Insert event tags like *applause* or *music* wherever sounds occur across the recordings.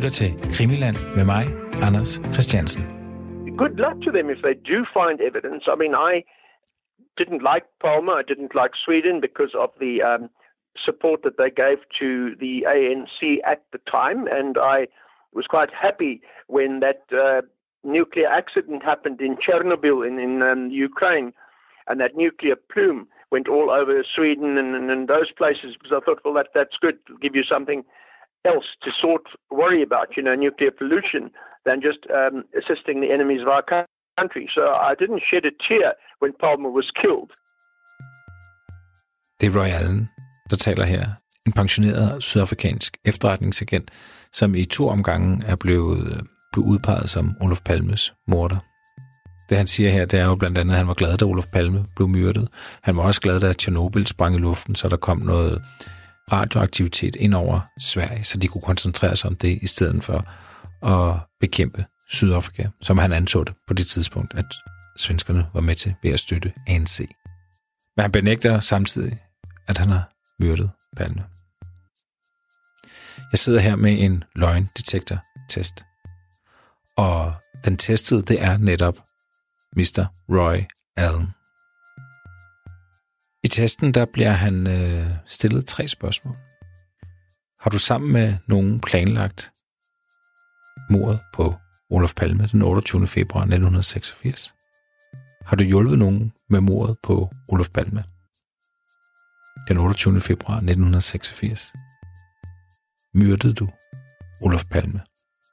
lytter til Krimiland med mig, Anders Christiansen. Good luck to them if they do find evidence. I mean, I didn't like Palmer. I didn't like Sweden because of the um, support that they gave to the ANC at the time, and I was quite happy when that uh, nuclear accident happened in Chernobyl in, in um, Ukraine, and that nuclear plume went all over Sweden and, and, and those places because I thought, well, that that's good. It'll give you something else to sort worry about, you know, nuclear pollution than just um, assisting the enemies of our country. So I didn't shed a tear when Palmer was killed. Det er Roy Allen, der taler her. En pensioneret sydafrikansk efterretningsagent, som i to omgange er blevet, øh, blevet udpeget som Olof Palmes morder. Det han siger her, det er jo blandt andet, at han var glad, da Olof Palme blev myrdet. Han var også glad, da Tjernobyl sprang i luften, så der kom noget radioaktivitet ind over Sverige, så de kunne koncentrere sig om det, i stedet for at bekæmpe Sydafrika, som han anså det på det tidspunkt, at svenskerne var med til ved at støtte ANC. Men han benægter samtidig, at han har myrdet Palme. Jeg sidder her med en løgndetektor-test. Og den testede, det er netop Mr. Roy Allen. Testen der bliver han øh, stillet tre spørgsmål. Har du sammen med nogen planlagt mordet på Olof Palme den 28. februar 1986? Har du hjulpet nogen med mordet på Olof Palme den 28. februar 1986? Myrdede du Olof Palme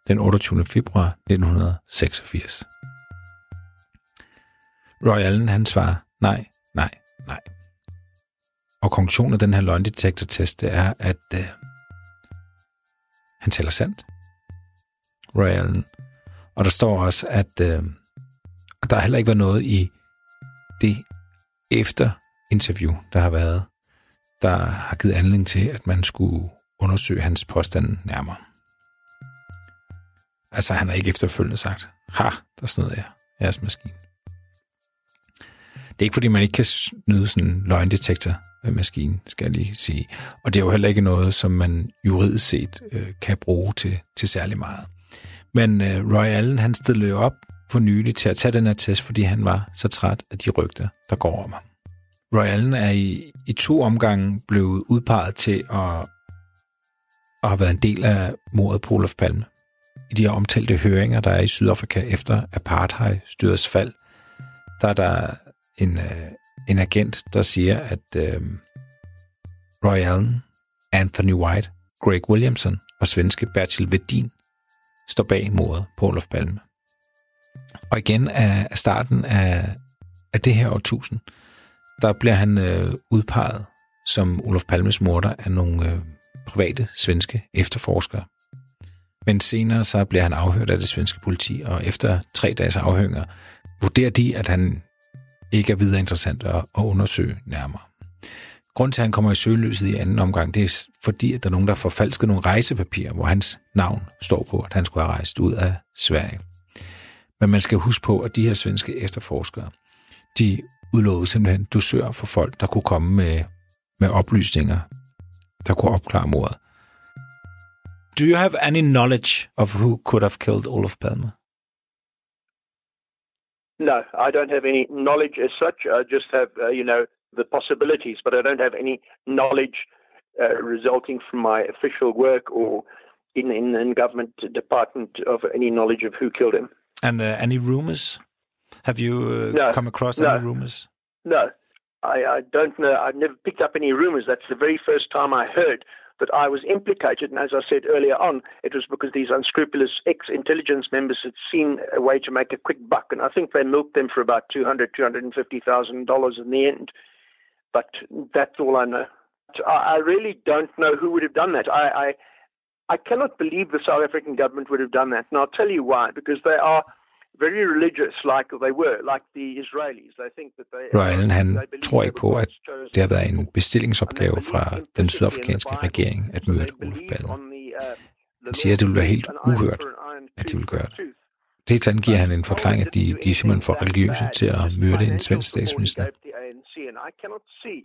den 28. februar 1986? Roy Allen han svarer nej, nej, nej. Og konklusionen af den her løgndetektortest det er, at øh, han taler sandt. Roy Allen. Og der står også, at øh, der har heller ikke været noget i det efter interview, der har været, der har givet anledning til, at man skulle undersøge hans påstand nærmere. Altså, han har ikke efterfølgende sagt, ha, der snød jeg jeres maskine. Det er ikke, fordi man ikke kan snyde sådan en maskine, skal jeg lige sige. Og det er jo heller ikke noget, som man juridisk set øh, kan bruge til, til særlig meget. Men øh, Roy Allen, han stillede jo op for nylig til at tage den her test, fordi han var så træt af de rygter, der går om ham. Roy Allen er i, i to omgange blevet udpeget til at, at have været en del af mordet på Olof Palme. I de her omtalte høringer, der er i Sydafrika efter apartheid-styrets fald, der er der en, øh, en agent, der siger, at øh, Roy Allen, Anthony White, Greg Williamson og svenske Bertil Vedin står bag mordet på Olof Palme. Og igen af starten af, af det her årtusind, der bliver han øh, udpeget som Olof Palmes morder af nogle øh, private svenske efterforskere. Men senere så bliver han afhørt af det svenske politi, og efter tre dages afhøringer vurderer de, at han ikke er videre interessant at, at undersøge nærmere. Grunden til, at han kommer i søgelyset i anden omgang, det er fordi, at der er nogen, der har forfalsket nogle rejsepapirer, hvor hans navn står på, at han skulle have rejst ud af Sverige. Men man skal huske på, at de her svenske efterforskere, de udlovede simpelthen dusør for folk, der kunne komme med, med oplysninger, der kunne opklare mordet. Do you have any knowledge of who could have killed Olof Palme? No, I don't have any knowledge as such. I just have, uh, you know, the possibilities, but I don't have any knowledge uh, resulting from my official work or in, in, in government department of any knowledge of who killed him. And uh, any rumors? Have you uh, No, come across no. any rumors? No, I, I don't know. I've never picked up any rumors. That's the very first time I heard that I was implicated. And as I said earlier on, it was because these unscrupulous ex-intelligence members had seen a way to make a quick buck, and I think they milked them for about two hundred, two hundred and fifty thousand dollars in the end. But that's all I know. I, I really don't know who would have done that. I, I I cannot believe the South African government would have done that, and I'll tell you why. Because they are very religious, like they were, like the Israelis. They think that they. Ryan, han tror ikke på, at det har været en bestillingsopgave fra den sydafrikanske regering at myrde Olof Palme. uh, Han siger, at det ville være helt uhørt, at de ville gøre det. tooth. Helt andet giver han en forklaring, at de, de er simpelthen for religiøse til at myrde en svensk statsminister.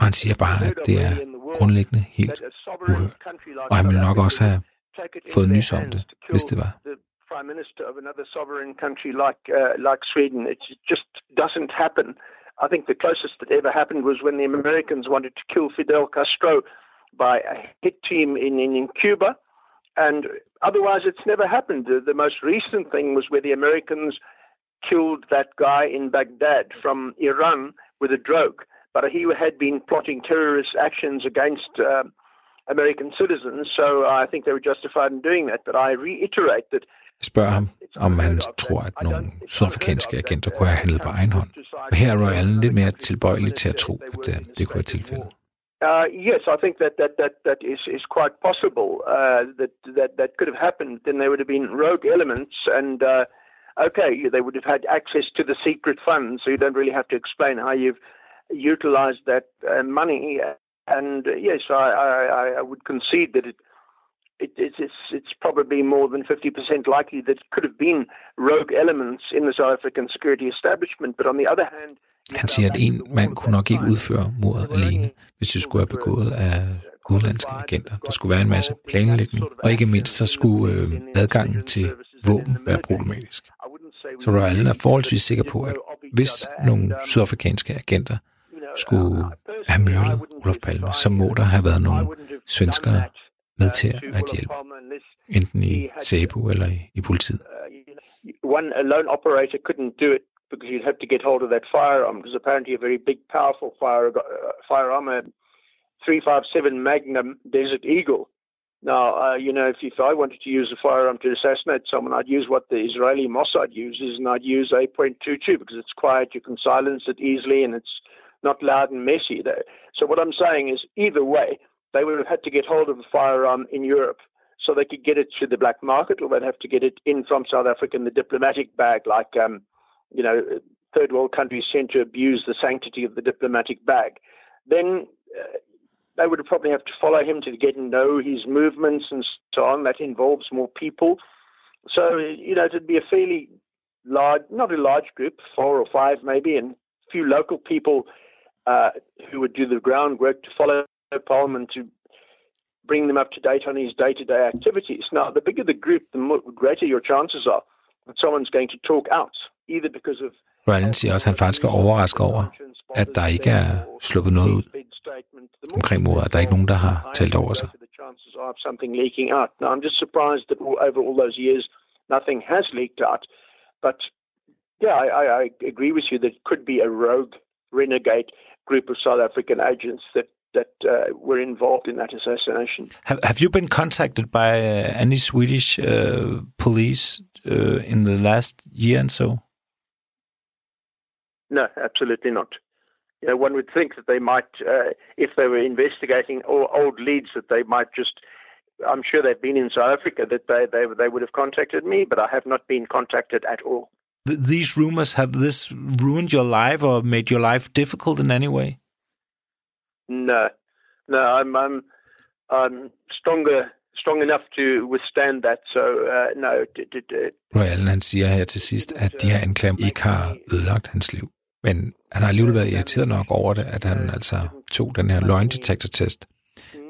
Og han siger bare, at det er grundlæggende helt uhørt. Og han vil nok også have fået nys om det, hvis det var. Prime Minister of another sovereign country like uh, like Sweden. It just doesn't happen. I think the closest that ever happened was when the Americans wanted to kill Fidel Castro by a hit team in, in, in Cuba. And otherwise, it's never happened. The, the, most recent thing was where the Americans killed that guy in Baghdad from Iran with a drogue. But he had been plotting terrorist actions against uh, American citizens, so I think they were justified in doing that. But I reiterate that spørger ham, om han tror, at nogle sydafrikanske agenter kunne have handlet på egen hånd. Og her er Roy Allen lidt mere tilbøjelig til at tro, at det, det kunne være tilfældet. Uh, yes, I think that that that that is is quite possible. Uh, that that that could have happened. Then there would have been rogue elements, and uh, okay, they would have had access to the secret funds, so you don't really have to explain how you've utilized that uh, money. And uh, yes, I, I I would concede that it it, it's, it's, probably more than 50% likely that it could have been rogue elements in the South African security establishment. But on the other hand, han siger, at en mand kunne nok ikke udføre mordet alene, hvis det skulle være begået af udlandske agenter. Der skulle være en masse planlægning, og ikke mindst så skulle øh, adgangen til våben være problematisk. Så Royal er forholdsvis sikker på, at hvis nogle sydafrikanske agenter skulle have myrdet Olof Palme, så må der have været nogle svenskere med til at hjælpe, enten i SABU eller i, i politiet. One alone operator couldn't do it because you'd have to get hold of that firearm, because apparently a very big, powerful fire, uh, firearm, a 357 Magnum Desert Eagle. Now, uh, you know, if, if I wanted to use a firearm to assassinate someone, I'd use what the Israeli Mossad uses, and I'd use a .22 because it's quiet, you can silence it easily, and it's not loud and messy. Though. So what I'm saying is, either way, they would have had to get hold of a firearm in Europe so they could get it to the black market, or they'd have to get it in from South Africa in the diplomatic bag, like um, you know, third world countries tend to abuse the sanctity of the diplomatic bag. Then uh, they would probably have to follow him to get and know his movements and so on. That involves more people. So you know, it'd be a fairly large, not a large group, four or five maybe, and a few local people uh, who would do the groundwork to follow Parliament to bring them up to date on his day to day activities. Now, the bigger the group, the more, greater your chances are that someone's going to talk out, either because of. Ryan siger også, at han faktisk er overrasket over, at der ikke er sluppet noget ud omkring mordet, at der er ikke nogen, der har talt over sig. Something leaking out. Now, I'm just surprised that over all those years, nothing has leaked out. But yeah, I, I, I agree with you that it could be a rogue, renegade group of South African agents that that uh, were involved in that assassination. Have, have you been contacted by uh, any Swedish uh, police uh, in the last year and so? No, absolutely not. You know, one would think that they might, uh, if they were investigating old leads, that they might just. I'm sure they've been in South Africa that they they they would have contacted me, but I have not been contacted at all. Th these rumors have this ruined your life or made your life difficult in any way? No, no, I'm I'm I'm stronger strong enough to withstand that. So uh, no. It, it, it. Royal han siger her til sidst, at de her anklager ikke har ødelagt hans liv. Men han har alligevel været irriteret nok over det, at han altså tog den her løgndetektortest,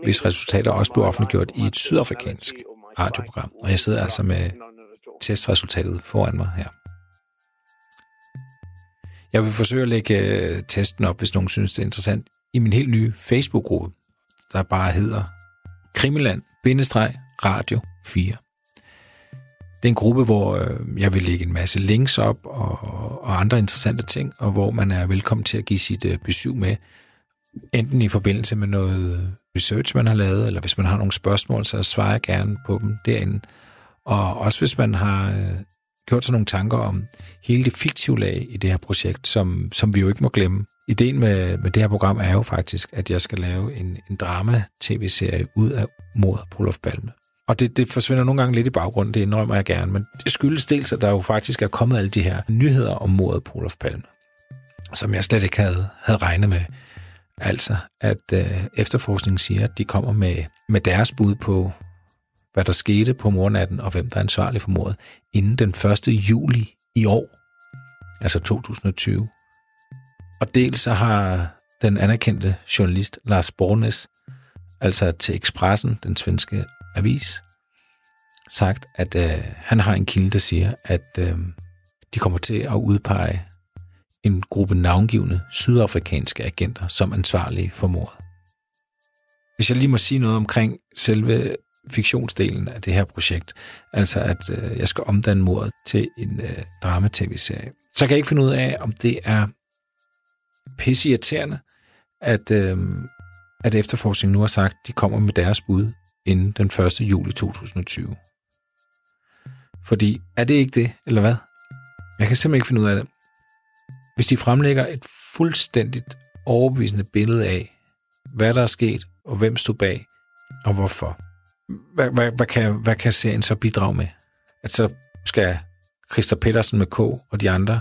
hvis resultater også blev offentliggjort i et sydafrikansk radioprogram. Og jeg sidder altså med testresultatet foran mig her. Jeg vil forsøge at lægge øh, testen op, hvis nogen synes, det er interessant, i min helt nye Facebook-gruppe, der bare hedder Krimiland-Radio 4. Det er en gruppe, hvor øh, jeg vil lægge en masse links op og, og andre interessante ting, og hvor man er velkommen til at give sit øh, besøg med, enten i forbindelse med noget øh, research, man har lavet, eller hvis man har nogle spørgsmål, så svarer jeg gerne på dem derinde. Og også hvis man har gjort sig nogle tanker om hele det fiktive lag i det her projekt, som, som vi jo ikke må glemme. Ideen med, med det her program er jo faktisk, at jeg skal lave en, en drama-tv-serie ud af mordet på Olof Palme. Og det, det forsvinder nogle gange lidt i baggrunden, det indrømmer jeg gerne, men det skyldes dels, at der jo faktisk er kommet alle de her nyheder om mordet på Olof Palme, som jeg slet ikke havde, havde regnet med. Altså, at øh, efterforskningen siger, at de kommer med, med deres bud på, hvad der skete på mornatten, og hvem der er ansvarlig for mordet, inden den 1. juli i år, altså 2020. Og dels så har den anerkendte journalist Lars Bornes, altså til Expressen, den svenske avis, sagt, at øh, han har en kilde, der siger, at øh, de kommer til at udpege en gruppe navngivende sydafrikanske agenter som ansvarlige for mordet. Hvis jeg lige må sige noget omkring selve fiktionsdelen af det her projekt, altså at øh, jeg skal omdanne mordet til en øh, drama-tv-serie, så kan jeg ikke finde ud af, om det er pisseirriterende, at, øh, at efterforskningen nu har sagt, at de kommer med deres bud inden den 1. juli 2020. Fordi er det ikke det, eller hvad? Jeg kan simpelthen ikke finde ud af det. Hvis de fremlægger et fuldstændigt overbevisende billede af, hvad der er sket, og hvem stod bag, og hvorfor, hvad, hvad, hvad, kan, hvad kan serien så bidrage med? At så skal Christer Petersen med K og de andre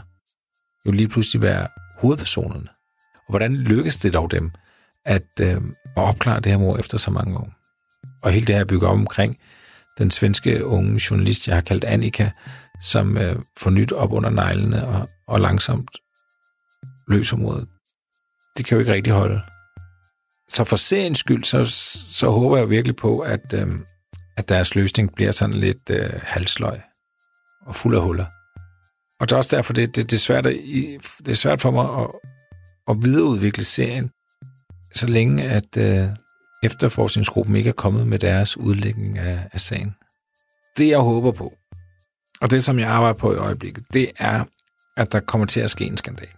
jo lige pludselig være hovedpersonerne. Og hvordan lykkes det dog dem at, øh, at opklare det her mor efter så mange år? Og hele det her bygger op omkring den svenske unge journalist, jeg har kaldt Annika, som øh, får nyt op under neglene og, og langsomt løser modet. Det kan jo ikke rigtig holde. Så for seriens skyld, så, så håber jeg virkelig på, at, øh, at deres løsning bliver sådan lidt øh, halsløg og fuld af huller. Og det er også derfor, det, det, det, er, svært at, det er svært for mig at, at videreudvikle serien, så længe at øh, efterforskningsgruppen ikke er kommet med deres udlægning af, af sagen. Det jeg håber på, og det som jeg arbejder på i øjeblikket, det er, at der kommer til at ske en skandale.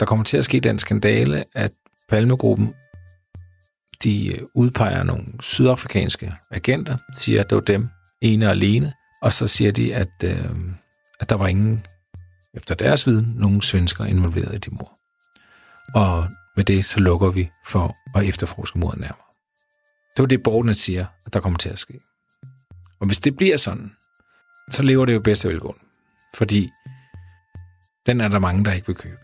Der kommer til at ske den skandale, at Palmegruppen de øh, udpeger nogle sydafrikanske agenter, siger, at det var dem ene og alene, og så siger de, at, øh, at der var ingen, efter deres viden, nogen svensker involveret i det mor. Og med det, så lukker vi for at efterforske mordet nærmere. Det var det, borgerne siger, at der kommer til at ske. Og hvis det bliver sådan, så lever det jo bedst af velgående. Fordi den er der mange, der ikke vil købe.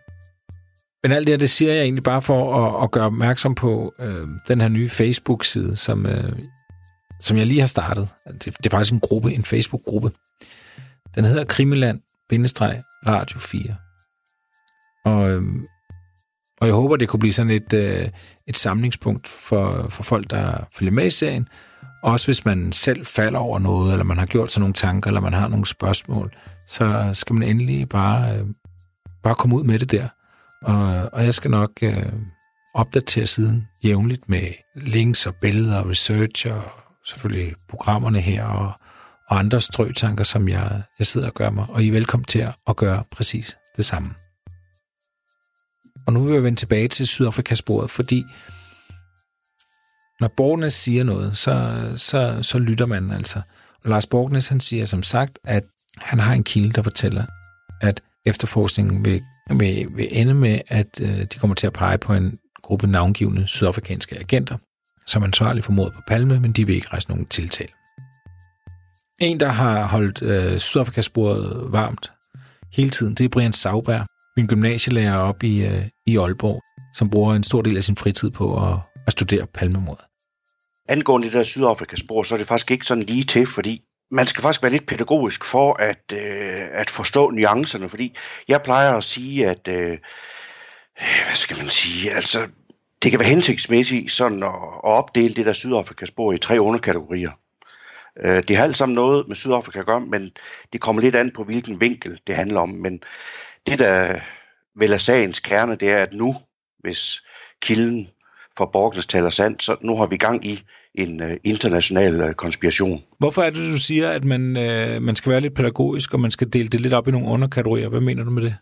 Men alt det her, det siger jeg egentlig bare for at, at gøre opmærksom på øh, den her nye Facebook-side, som, øh, som jeg lige har startet. Det, det er faktisk en gruppe, en Facebook-gruppe. Den hedder Radio 4. Og, øh, og jeg håber, det kunne blive sådan et, øh, et samlingspunkt for, for folk, der følger med i serien. Også hvis man selv falder over noget, eller man har gjort sig nogle tanker, eller man har nogle spørgsmål, så skal man endelig bare, øh, bare komme ud med det der. Og, og jeg skal nok øh, opdatere siden jævnligt med links og billeder og research og selvfølgelig programmerne her og, og andre strøtanker, som jeg, jeg sidder og gør mig. Og I er velkommen til at gøre præcis det samme. Og nu vil jeg vende tilbage til Sydafrikasporet, fordi når Borgnes siger noget, så, så, så lytter man altså. Og Lars Borgnes han siger som sagt, at han har en kilde, der fortæller, at efterforskningen vil vil, vil ende med, at øh, de kommer til at pege på en gruppe navngivende sydafrikanske agenter, som er ansvarlige for mordet på Palme, men de vil ikke rejse nogen tiltale. En, der har holdt øh, Sydafrikasporet varmt hele tiden, det er Brian Sauberg, min gymnasielærer op i, øh, i Aalborg, som bruger en stor del af sin fritid på at, at studere palmemordet. Angående det der Sydafrikaspor, så er det faktisk ikke sådan lige til, fordi man skal faktisk være lidt pædagogisk for at, øh, at forstå nuancerne, fordi jeg plejer at sige, at, øh, hvad skal man sige, altså, det kan være hensigtsmæssigt sådan at, at opdele det der Sydafrikaspor i tre underkategorier. Øh, det har alt sammen noget med Sydafrika at gøre, men det kommer lidt an på, hvilken vinkel det handler om. Men det, der vel er sagens kerne, det er, at nu, hvis kilden for Borgnes taler sandt, så nu har vi gang i en øh, international øh, konspiration. Hvorfor er det, du siger, at man, øh, man skal være lidt pædagogisk, og man skal dele det lidt op i nogle underkategorier? Hvad mener du med det?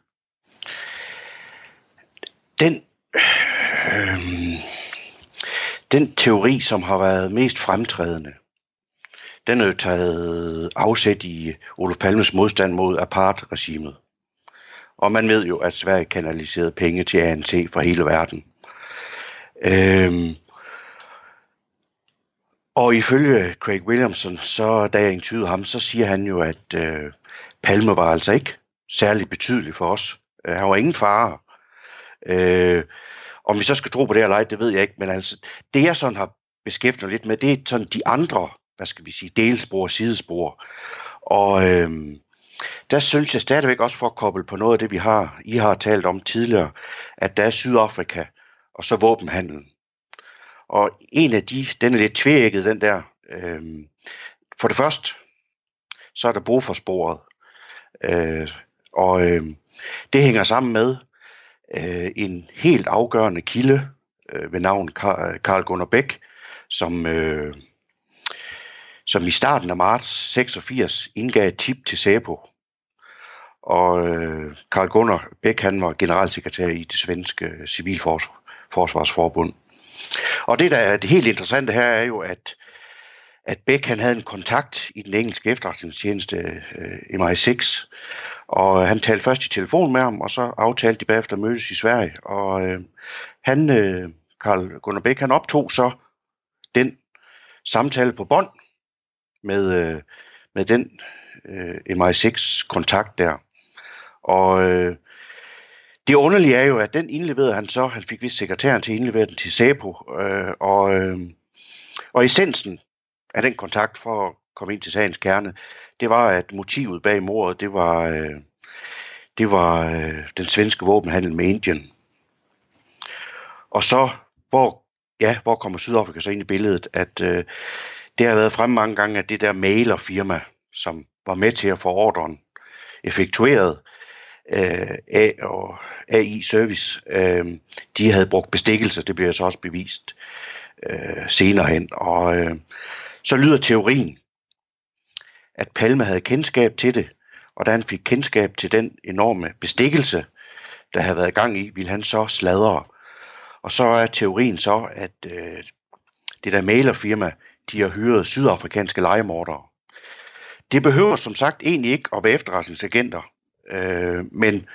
Den, øh, den teori, som har været mest fremtrædende, den er taget afsæt i Olof Palmes modstand mod apartheid-regimet. Og man ved jo, at Sverige kanaliserede penge til ANC fra hele verden. Øhm, og ifølge Craig Williamson, så da jeg interviewede ham, så siger han jo, at øh, Palme var altså ikke særlig betydelig for os. Øh, han var ingen fare. Øh, om vi så skal tro på det eller ej, det ved jeg ikke, men altså, det jeg sådan har beskæftiget lidt med, det er sådan de andre, hvad skal vi sige, delspor, sidespor. Og øh, der synes jeg stadigvæk også for at koble på noget af det, vi har, I har talt om tidligere, at der er Sydafrika, og så våbenhandlen. Og en af de, den er lidt tvækket, den der. Øhm, for det første, så er der Boforsporet. Øh, og øh, det hænger sammen med øh, en helt afgørende kilde øh, ved navn Karl Gunnar Bæk, som, øh, som i starten af marts 86 indgav et tip til SAPO. Og øh, Karl Gunnar Bæk, han var generalsekretær i det svenske øh, civilforsvarsforbund. Og det, der er det helt interessante her, er jo, at at Beck han havde en kontakt i den engelske efterretningstjeneste øh, MI6, og øh, han talte først i telefon med ham, og så aftalte de bagefter at mødes i Sverige. Og øh, han, øh, Karl Gunnar Beck, han optog så den samtale på bånd med, øh, med den øh, MI6-kontakt der. Og øh, det underlige er jo, at den indleverede han så, han fik vist sekretæren til at indlevere den til SAPO, øh, og, øh, og essensen af den kontakt for at komme ind til sagens kerne, det var, at motivet bag mordet, det var, øh, det var øh, den svenske våbenhandel med Indien. Og så, hvor, ja, hvor kommer Sydafrika så ind i billedet, at øh, det har været fremme mange gange, at det der mailerfirma, som var med til at få ordren effektueret, øh, A og AI Service, øh, de havde brugt bestikkelse, det bliver så også bevist øh, senere hen. Og øh, så lyder teorien, at Palme havde kendskab til det, og da han fik kendskab til den enorme bestikkelse, der havde været i gang i, ville han så sladre. Og så er teorien så, at øh, det der mailerfirma, de har hyret sydafrikanske legemordere. Det behøver som sagt egentlig ikke at være efterretningsagenter, øh, men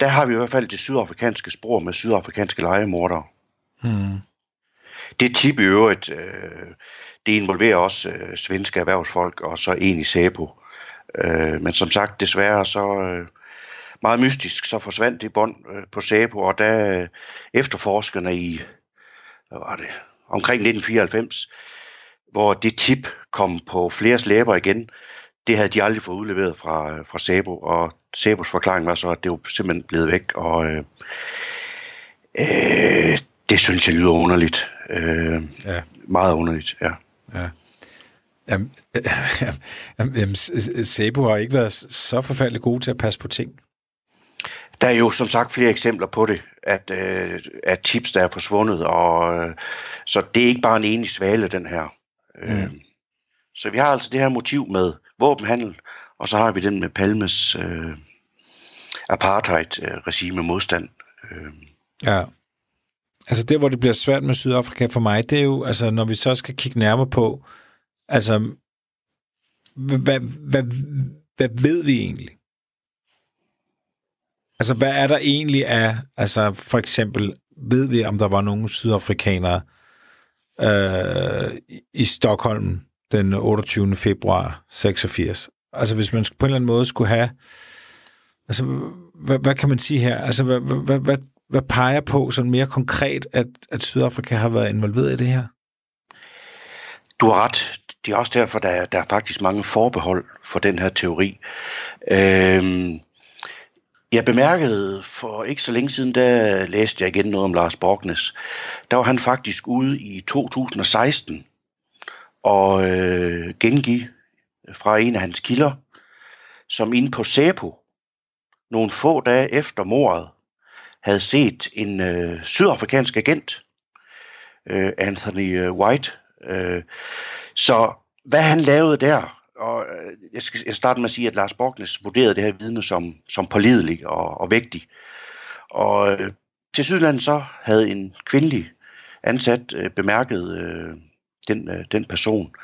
der har vi i hvert fald det sydafrikanske spor med sydafrikanske legemordere. Hmm. Det tip i øvrigt, øh, det involverer også øh, svenske erhvervsfolk og så en i SAPO. Øh, men som sagt, desværre så øh, meget mystisk, så forsvandt det bånd øh, på SAPO, og da øh, efterforskerne i, hvad var det, omkring 1994, hvor det tip kom på flere slæber igen, det havde de aldrig fået udleveret fra, fra SABO, og SABOs forklaring var så, at det var simpelthen blevet væk, og øh, øh, det synes jeg lyder underligt. Øh, ja. Meget underligt, ja. ja. Jamen, *laughs* jamen, jamen, Sebo har ikke været så forfærdeligt gode til at passe på ting. Der er jo som sagt flere eksempler på det, at, øh, at chips der er forsvundet, og øh, så det er ikke bare en enig svale, den her. Øh, mm. Så vi har altså det her motiv med våbenhandel, og så har vi den med Palmes øh, apartheid-regime modstand. Øh. Ja. Altså det, hvor det bliver svært med Sydafrika for mig, det er jo, altså når vi så skal kigge nærmere på, altså, hvad, hvad, hvad ved vi egentlig? Altså, hvad er der egentlig af, altså for eksempel, ved vi, om der var nogle sydafrikanere øh, Øh, i Stockholm den 28. februar 86? Altså, hvis man på en eller anden måde skulle have, altså, hvad, hvad kan man sige her? Altså, hvad, hvad, hvad, hvad peger på sådan mere konkret, at, at Sydafrika har været involveret i det her? Du har ret. Det er også derfor, der er, der er faktisk mange forbehold for den her teori. Øhm, jeg bemærkede for ikke så længe siden, der læste jeg igen noget om Lars Borgnes. Der var han faktisk ude i 2016 og øh, gengive fra en af hans kilder, som inde på SEPO, nogle få dage efter mordet, havde set en øh, sydafrikansk agent, øh, Anthony øh, White. Øh, så hvad han lavede der, og øh, jeg skal jeg starte med at sige, at Lars Borgnes vurderede det her vidne som, som pålidelig og, og vigtig. Og øh, til Sydland så havde en kvindelig ansat øh, bemærket øh, den, øh, den person.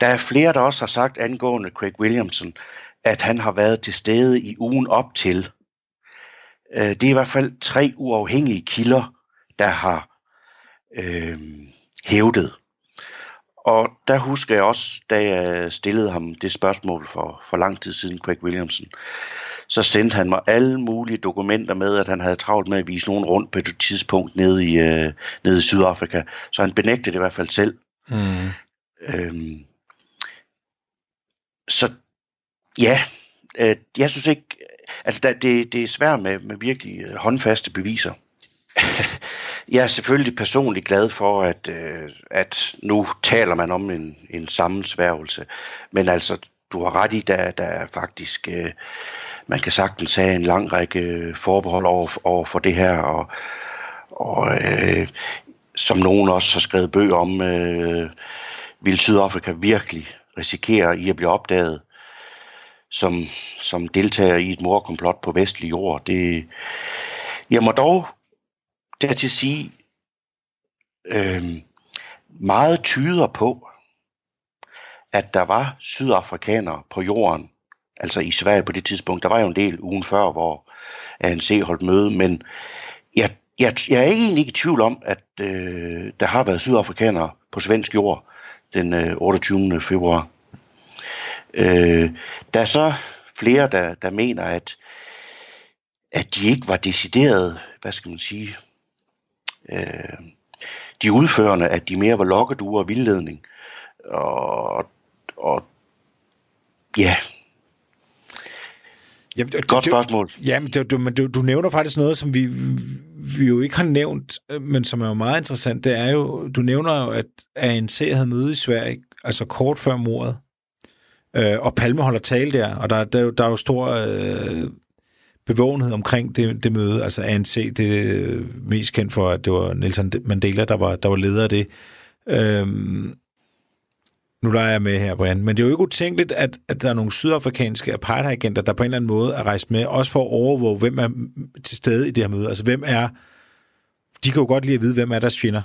Der er flere, der også har sagt angående Craig Williamson, at han har været til stede i ugen op til Øh, det er i hvert fald tre uafhængige kilder, der har øh, hævdet. Og der husker jeg også, da jeg stillede ham det spørgsmål for, for lang tid siden, Craig Williamson, så sendte han mig alle mulige dokumenter med, at han havde travlt med at vise nogen rundt på et tidspunkt nede i, øh, nede i Sydafrika. Så han benægtede det i hvert fald selv. Mm. Øhm, så ja, øh, jeg synes ikke, altså der, det, det er svært med, med virkelig håndfaste beviser jeg er selvfølgelig personligt glad for, at, øh, at nu taler man om en, en sammensværgelse. Men altså, du har ret i, der, der er faktisk, øh, man kan sagtens have en lang række forbehold over, over for det her, og, og øh, som nogen også har skrevet bøger om, øh, vil Sydafrika virkelig risikere i at blive opdaget som, som deltager i et morkomplot på vestlig jord. Det, jeg må dog dertil sige, øh, meget tyder på, at der var sydafrikanere på jorden, altså i Sverige på det tidspunkt. Der var jo en del ugen før, hvor ANC holdt møde, men jeg, jeg, jeg er ikke egentlig ikke i tvivl om, at øh, der har været sydafrikanere på svensk jord den øh, 28. februar. Øh, der er så flere, der, der mener, at, at de ikke var decideret, hvad skal man sige, øh, de udførende, at de mere var lokkeduer og vildledning. Og, og ja, Ja, det, Godt spørgsmål. Ja, men du, du, du nævner faktisk noget, som vi, vi jo ikke har nævnt, men som er jo meget interessant. Det er jo, du nævner jo, at ANC havde møde i Sverige, altså kort før mordet. Øh, og Palme holder tale der, og der, der, der er jo stor øh, bevågenhed omkring det, det møde. Altså ANC, det er mest kendt for, at det var Nelson Mandela, der var, der var leder af det. Øhm, nu leger jeg med her, Brian. Men det er jo ikke utænkeligt, at, at der er nogle sydafrikanske apartheidagenter, der på en eller anden måde er rejst med, også for at overvåge, hvem er til stede i det her møde. Altså, hvem er... De kan jo godt lide at vide, hvem er deres fjender.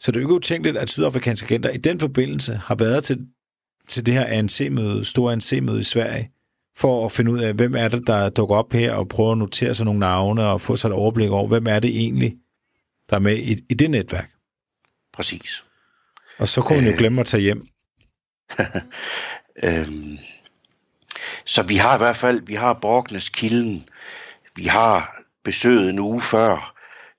Så det er jo ikke utænkeligt, at sydafrikanske agenter i den forbindelse har været til, til det her ANC-møde, store ANC-møde i Sverige, for at finde ud af, hvem er det, der dukker op her, og prøve at notere sig nogle navne, og få sig et overblik over, hvem er det egentlig, der er med i, i det netværk. Præcis. Og så kunne man jo øh. glemme at tage hjem. *laughs* øhm, så vi har i hvert fald, vi har Borgnes kilden, vi har besøget en uge før,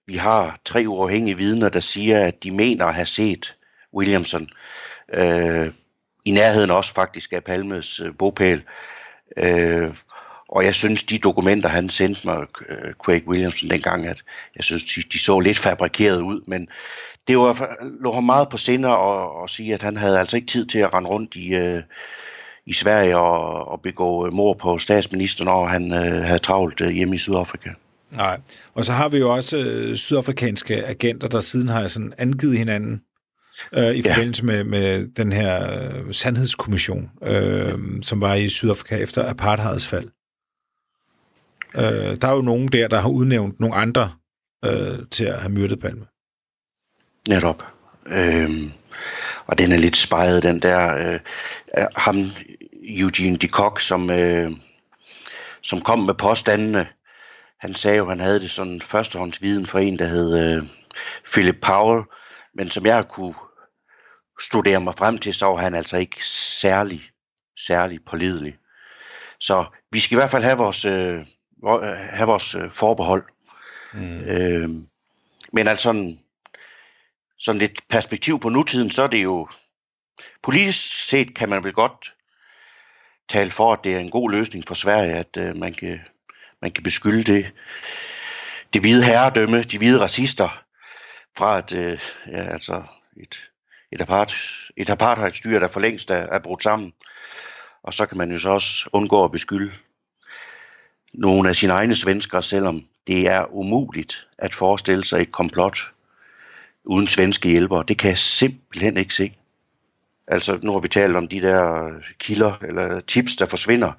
vi har tre uafhængige vidner, der siger, at de mener at have set Williamson. Øh, I nærheden også faktisk af Palmes øh, bopæl. Øh, og jeg synes, de dokumenter, han sendte mig, øh, Craig Williamson dengang, at jeg synes, de, de så lidt fabrikeret ud, men det var, lå ham meget på sinde at, at sige, at han havde altså ikke tid til at rende rundt i, øh, i Sverige og, og begå mor på statsministeren, når han øh, havde travlt øh, hjemme i Sydafrika. Nej, og så har vi jo også øh, sydafrikanske agenter, der siden har sådan angivet hinanden øh, i forbindelse ja. med, med den her uh, sandhedskommission, øh, som var i Sydafrika efter apartheids fald. Øh, der er jo nogen der, der har udnævnt nogle andre øh, til at have myrdet Palme. Netop. Øhm, og den er lidt spejret, den der øh, ham, Eugene de Kock, som, øh, som kom med påstandene. Han sagde jo, han havde det sådan førstehåndsviden for en, der hed øh, Philip Powell, men som jeg kunne studere mig frem til, så var han altså ikke særlig, særlig pålidelig. Så vi skal i hvert fald have vores, øh, have vores øh, forbehold. Mm. Øh, men altså sådan, sådan lidt perspektiv på nutiden, så er det jo politisk set kan man vel godt tale for, at det er en god løsning for Sverige, at øh, man, kan, man kan beskylde det, det hvide herredømme, de hvide racister, fra at øh, ja, altså et, et, apart, et apartheidstyre, der for længst er, er brudt sammen. Og så kan man jo så også undgå at beskylde nogle af sine egne svenskere, selvom det er umuligt at forestille sig et komplot uden svenske hjælpere. Det kan jeg simpelthen ikke se. Altså, nu har vi talt om de der kilder eller tips, der forsvinder.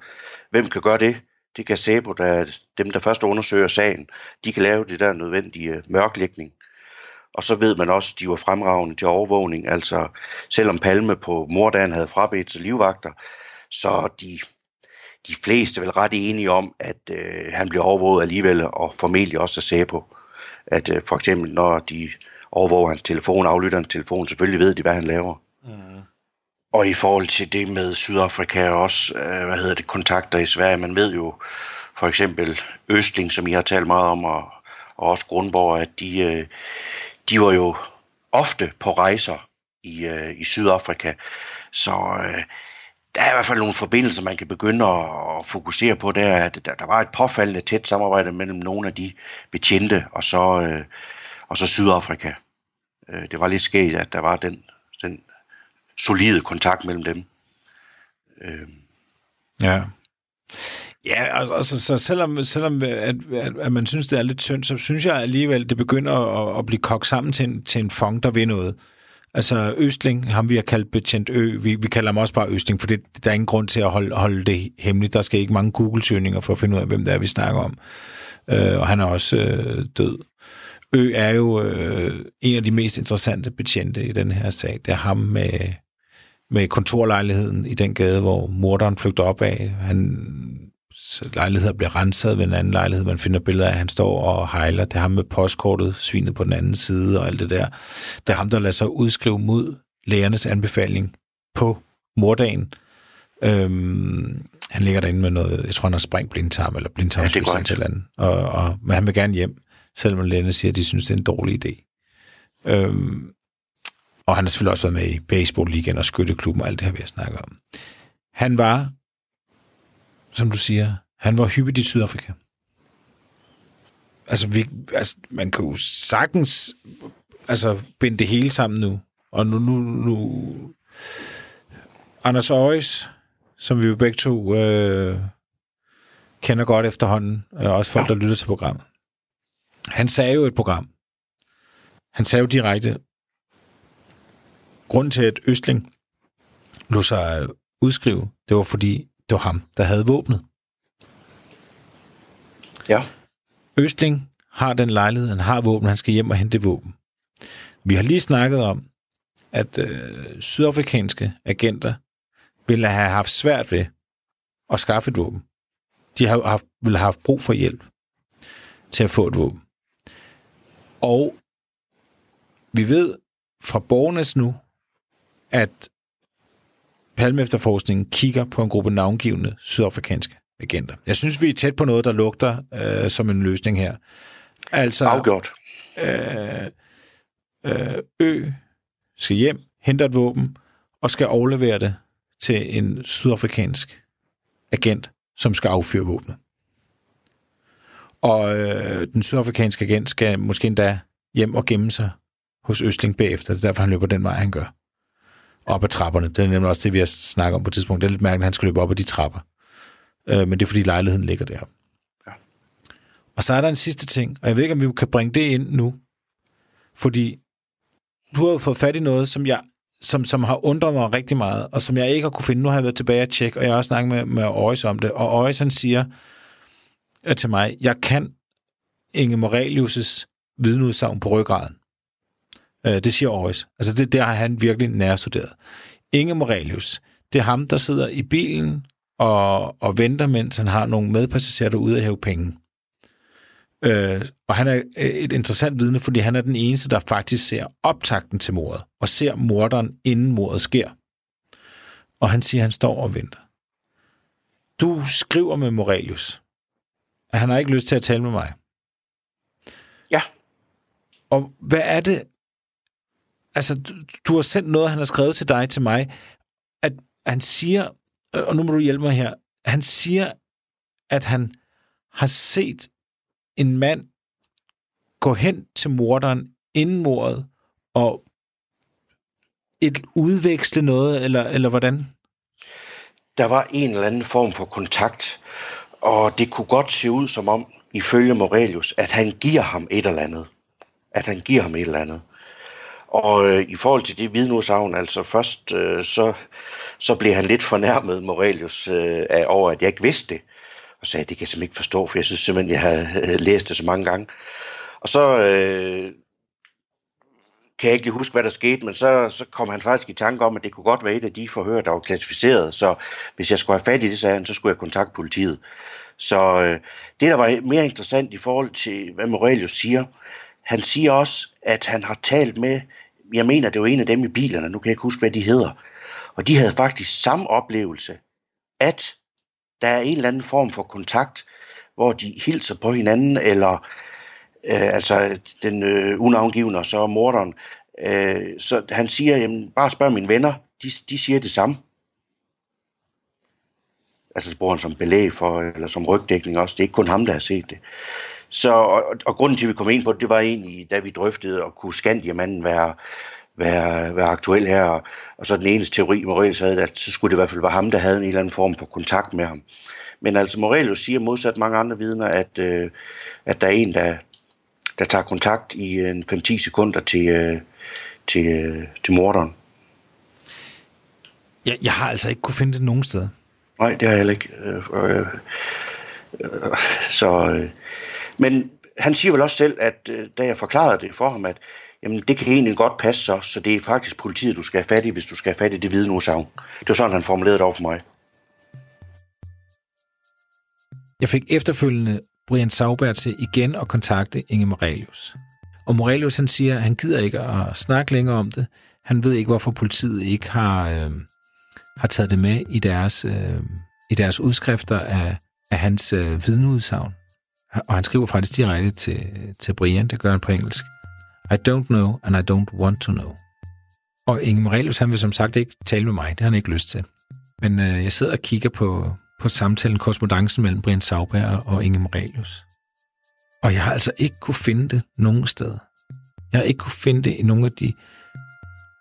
Hvem kan gøre det? Det kan Sabo, der dem, der først undersøger sagen. De kan lave det der nødvendige mørklægning. Og så ved man også, at de var fremragende til overvågning. Altså, selvom Palme på mordagen havde frabedt sig livvagter, så de de fleste vel ret enige om, at øh, han bliver overvåget alligevel, og formentlig også af på, At øh, for eksempel, når de overvåger hans telefon, aflytter hans telefon, selvfølgelig ved de, hvad han laver. Mm. Og i forhold til det med Sydafrika også, øh, hvad hedder det, kontakter i Sverige, man ved jo for eksempel Østling, som I har talt meget om, og, og også Grundborg, at de, øh, de var jo ofte på rejser i, øh, i Sydafrika. Så øh, der er i hvert fald nogle forbindelser, man kan begynde at fokusere på. Der, at der, der var et påfaldende tæt samarbejde mellem nogle af de betjente og så, øh, og så Sydafrika. Øh, det var lidt sket, at der var den, den solide kontakt mellem dem. Øh. Ja. Ja, altså, altså så selvom, selvom at, at, at man synes, det er lidt synd, så synes jeg alligevel, det begynder at, at blive kogt sammen til en, til en fond, der vil noget. Altså Østling, ham vi har kaldt betjent Ø, vi, vi kalder ham også bare Østling, for det, der er ingen grund til at holde, holde det hemmeligt. Der skal ikke mange Google-søgninger for at finde ud af, hvem det er, vi snakker om. Øh, og han er også øh, død. Ø er jo øh, en af de mest interessante betjente i den her sag. Det er ham med, med kontorlejligheden i den gade, hvor morderen flygter op af. Han lejligheder bliver renset ved en anden lejlighed. Man finder billeder af, at han står og hejler. Det er ham med postkortet, svinet på den anden side og alt det der. Det er ham, der lader sig udskrive mod lægernes anbefaling på mordagen. Øhm, han ligger derinde med noget, jeg tror, han har sprængt blindtarm eller blindtarmsbetændt ja, eller andet. Og, og, men han vil gerne hjem, selvom lægerne siger, at de synes, det er en dårlig idé. Øhm, og han har selvfølgelig også været med i baseball og skytteklubben og alt det her, vi har snakket om. Han var som du siger, han var hyppigt i Sydafrika. Altså, vi, altså, man kan jo sagtens altså, binde det hele sammen nu. Og nu, nu, nu Anders Aarhus, som vi jo begge to øh, kender godt efterhånden, og også folk, der lytter til programmet. Han sagde jo et program. Han sagde jo direkte, grund til, at Østling lå sig udskrive, det var fordi, det var ham, der havde våbnet. Ja. Østling har den lejlighed, han har våben, han skal hjem og hente våben. Vi har lige snakket om, at øh, sydafrikanske agenter ville have haft svært ved at skaffe et våben. De har haft, ville have haft brug for hjælp til at få et våben. Og vi ved fra borgernes nu, at Palme efterforskningen kigger på en gruppe navngivende sydafrikanske agenter. Jeg synes, vi er tæt på noget, der lugter øh, som en løsning her. Altså, Afgjort. Øh, øh, Ø skal hjem, henter et våben og skal overlevere det til en sydafrikansk agent, som skal affyre våbnet. Og øh, den sydafrikanske agent skal måske endda hjem og gemme sig hos Østling bagefter. Det er derfor, han løber den vej, han gør op ad trapperne. Det er nemlig også det, vi har snakket om på et tidspunkt. Det er lidt mærkeligt, at han skal løbe op ad de trapper. Øh, men det er, fordi lejligheden ligger der. Ja. Og så er der en sidste ting, og jeg ved ikke, om vi kan bringe det ind nu. Fordi du har jo fået fat i noget, som jeg som, som har undret mig rigtig meget, og som jeg ikke har kunne finde. Nu har jeg været tilbage og tjekke, og jeg har også snakket med, med Øjes om det. Og Øjes, han siger at til mig, jeg kan Inge Morelius' vidneudsagn på ryggraden. Øh, det siger Aarhus. Altså det, det har han virkelig nærstuderet. Inge Morelius, det er ham, der sidder i bilen og, og venter, mens han har nogle medpassagerer derude at hæve penge. Øh, og han er et interessant vidne, fordi han er den eneste, der faktisk ser optakten til mordet, og ser morderen, inden mordet sker. Og han siger, at han står og venter. Du skriver med Morelius, at han har ikke lyst til at tale med mig. Ja. Og hvad er det, altså, du, du har sendt noget, han har skrevet til dig, til mig, at han siger, og nu må du hjælpe mig her, han siger, at han har set en mand gå hen til morderen inden mordet, og et udveksle noget, eller, eller hvordan? Der var en eller anden form for kontakt, og det kunne godt se ud som om, ifølge Morelius, at han giver ham et eller andet. At han giver ham et eller andet. Og øh, i forhold til det vidneudsagn, altså først øh, så, så blev han lidt fornærmet, Morelius, øh, af, over, at jeg ikke vidste det. Og sagde, det kan jeg simpelthen ikke forstå, for jeg synes simpelthen, jeg havde læst det så mange gange. Og så øh, kan jeg ikke lige huske, hvad der skete, men så, så kom han faktisk i tanke om, at det kunne godt være et af de forhør, der var klassificeret. Så hvis jeg skulle have fat i det, sagde han, så skulle jeg kontakte politiet. Så øh, det, der var mere interessant i forhold til, hvad Morelius siger, han siger også, at han har talt med, jeg mener, det var en af dem i bilerne, nu kan jeg ikke huske, hvad de hedder, og de havde faktisk samme oplevelse, at der er en eller anden form for kontakt, hvor de hilser på hinanden, eller øh, altså den øh, unavngivende og så morderen. Øh, så han siger, jamen, bare spørg mine venner, de, de siger det samme. Altså det bruger han som belæg for, eller som rygdækning også. Det er ikke kun ham, der har set det. Så, og, og grunden til, at vi kom ind på det, det var egentlig, da vi drøftede, at kunne Skandiamanden være, være, være aktuel her. Og, og så den eneste teori, Morelius havde, at så skulle det i hvert fald være ham, der havde en eller anden form for kontakt med ham. Men altså Morelius siger modsat mange andre vidner, at, øh, at der er en, der, der tager kontakt i en 5-10 sekunder til, øh, til, øh, til morderen. Jeg, jeg har altså ikke kunne finde det nogen steder. Nej, det har jeg heller ikke. Øh, øh, øh, så, øh, men han siger vel også selv, at øh, da jeg forklarede det for ham, at jamen, det kan egentlig godt passe så, så det er faktisk politiet, du skal have fat i, hvis du skal have fat i det hvide udsagn. Det var sådan, han formulerede det over for mig. Jeg fik efterfølgende Brian Sauber til igen at kontakte Inge Morelius. Og Morelius han siger, at han gider ikke at snakke længere om det. Han ved ikke, hvorfor politiet ikke har, øh, har taget det med i deres, øh, i deres udskrifter af, af hans øh, vidneudsagn. Og han skriver faktisk direkte til, til Brian, det gør han på engelsk. I don't know, and I don't want to know. Og Inge Morelius, han vil som sagt ikke tale med mig, det har han ikke lyst til. Men øh, jeg sidder og kigger på, på samtalen, korrespondancen mellem Brian Sauberg og Inge Morelius. Og jeg har altså ikke kunne finde det nogen steder. Jeg har ikke kunne finde det i nogle af de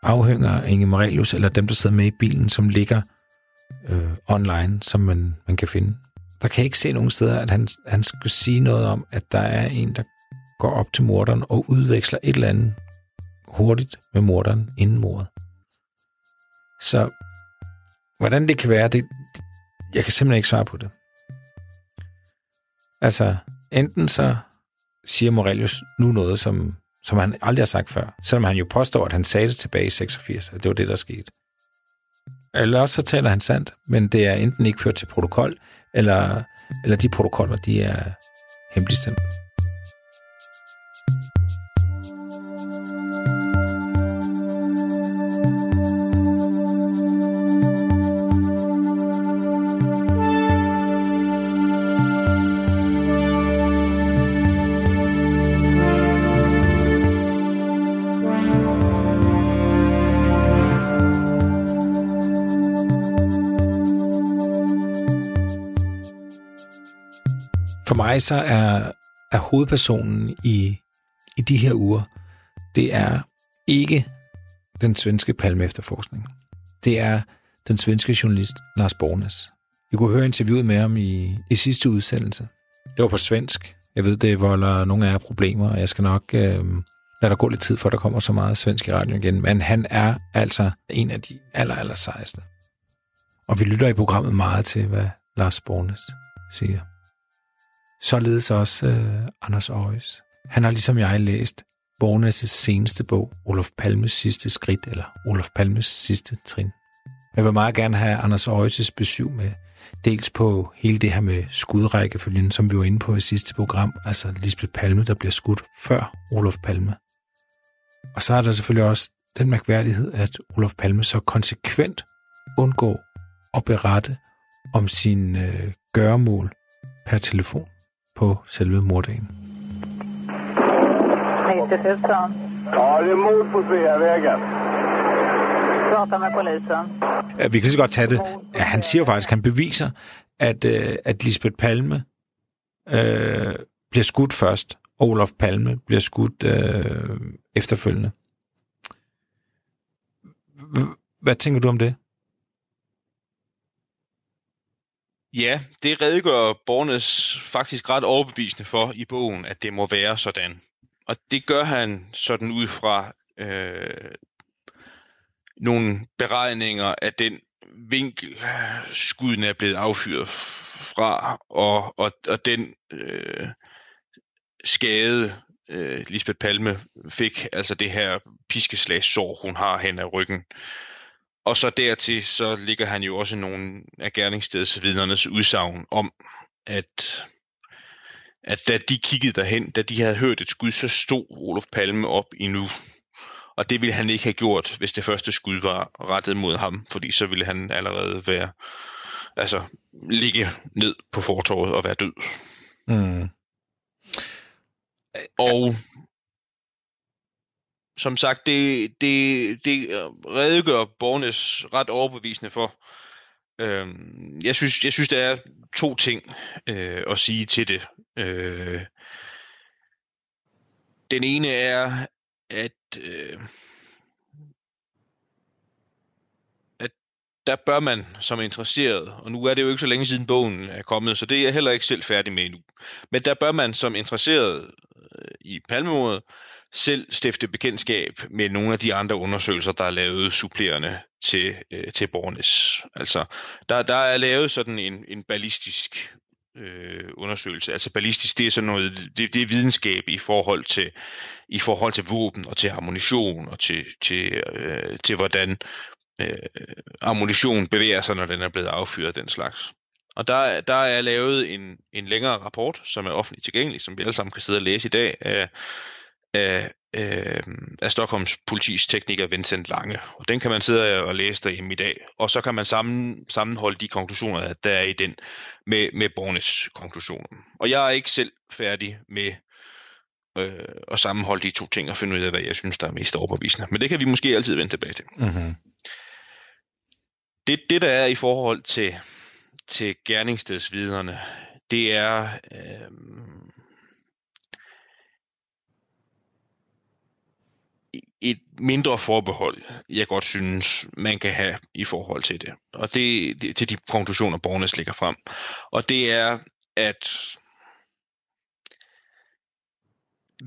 afhænger af Inge Morelius, eller dem, der sidder med i bilen, som ligger øh, online, som man, man kan finde. Der kan jeg ikke se nogen steder, at han, han skulle sige noget om, at der er en, der går op til morderen og udveksler et eller andet hurtigt med morderen inden mordet. Så hvordan det kan være, det, jeg kan simpelthen ikke svare på det. Altså, enten så siger Morelius nu noget, som, som han aldrig har sagt før, selvom han jo påstår, at han sagde det tilbage i 86, at det var det, der skete. Eller også så taler han sandt, men det er enten ikke ført til protokol, eller, eller de protokoller, de er hemmeligstemt. Kaiser så er, er hovedpersonen i, i de her uger, det er ikke den svenske palme efterforskning. Det er den svenske journalist Lars Bornes. Jeg kunne høre interviewet med ham i, i sidste udsendelse. Det var på svensk. Jeg ved, det volder nogle af jer problemer, og jeg skal nok øh, lade der gå lidt tid, for der kommer så meget svensk i radioen igen. Men han er altså en af de aller, aller sejeste. Og vi lytter i programmet meget til, hvad Lars Bornes siger. Således også øh, Anders Aarhus. Han har ligesom jeg læst Bornes' seneste bog, Olof Palmes sidste skridt, eller Olof Palmes sidste trin. Jeg vil meget gerne have Anders Aarhus' besøg med, dels på hele det her med skudrækkefølgen, som vi var inde på i sidste program, altså Lisbeth Palme, der bliver skudt før Olof Palme. Og så er der selvfølgelig også den mærkværdighed, at Olof Palme så konsekvent undgår at berette om sin øh, gøremål per telefon på selve mordagen. 90 000. Ja, det är mord på Sveavägen. Prata med polisen. Vi kan lige så godt tage det. Ja, han siger jo faktisk, han beviser, at, øh, at Lisbeth Palme øh, bliver skudt først, og Olof Palme bliver skudt øh, efterfølgende. Hvad tænker du om det? Ja, det redegør Bornes faktisk ret overbevisende for i bogen, at det må være sådan. Og det gør han sådan ud fra øh, nogle beregninger af den vinkel, skuden er blevet affyret fra, og, og, og den øh, skade, øh, Lisbeth Palme fik, altså det her piskeslagssår, hun har hen ad ryggen, og så dertil, så ligger han jo også nogle af gerningsstedsvidnernes udsagn om, at, at da de kiggede derhen, da de havde hørt et skud, så stod Olof Palme op endnu. Og det ville han ikke have gjort, hvis det første skud var rettet mod ham, fordi så ville han allerede være, altså, ligge ned på fortorvet og være død. Mm. Og som sagt, det, det, det øh, redegør borgernes ret overbevisende for. Øhm, jeg, synes, jeg synes, der er to ting øh, at sige til det. Øh, den ene er, at, øh, at der bør man som interesseret, og nu er det jo ikke så længe siden bogen er kommet, så det er jeg heller ikke selv færdig med endnu, men der bør man som interesseret øh, i palmemordet, selv stifte bekendtskab med nogle af de andre undersøgelser, der er lavet supplerende til, øh, til Bornes. Altså, der, der er lavet sådan en, en ballistisk øh, undersøgelse. Altså ballistisk, det er sådan noget, det, det er videnskab i forhold til i forhold til våben og til ammunition og til til øh, til hvordan øh, ammunition bevæger sig, når den er blevet affyret den slags. Og der, der er lavet en, en længere rapport, som er offentligt tilgængelig, som vi alle sammen kan sidde og læse i dag, af, af, øh, af Stockholms politis tekniker Vincent Lange. Og den kan man sidde og læse derhjemme i dag. Og så kan man sammen, sammenholde de konklusioner, der er i den, med, med Bornes konklusioner. Og jeg er ikke selv færdig med øh, at sammenholde de to ting og finde ud af, hvad jeg synes, der er mest overbevisende. Men det kan vi måske altid vende tilbage til. Mm-hmm. Det, det der er i forhold til, til gerningsstedsviderne, det er... Øh, et mindre forbehold, jeg godt synes, man kan have i forhold til det. Og det, det til de konklusioner, Bornes lægger frem. Og det er, at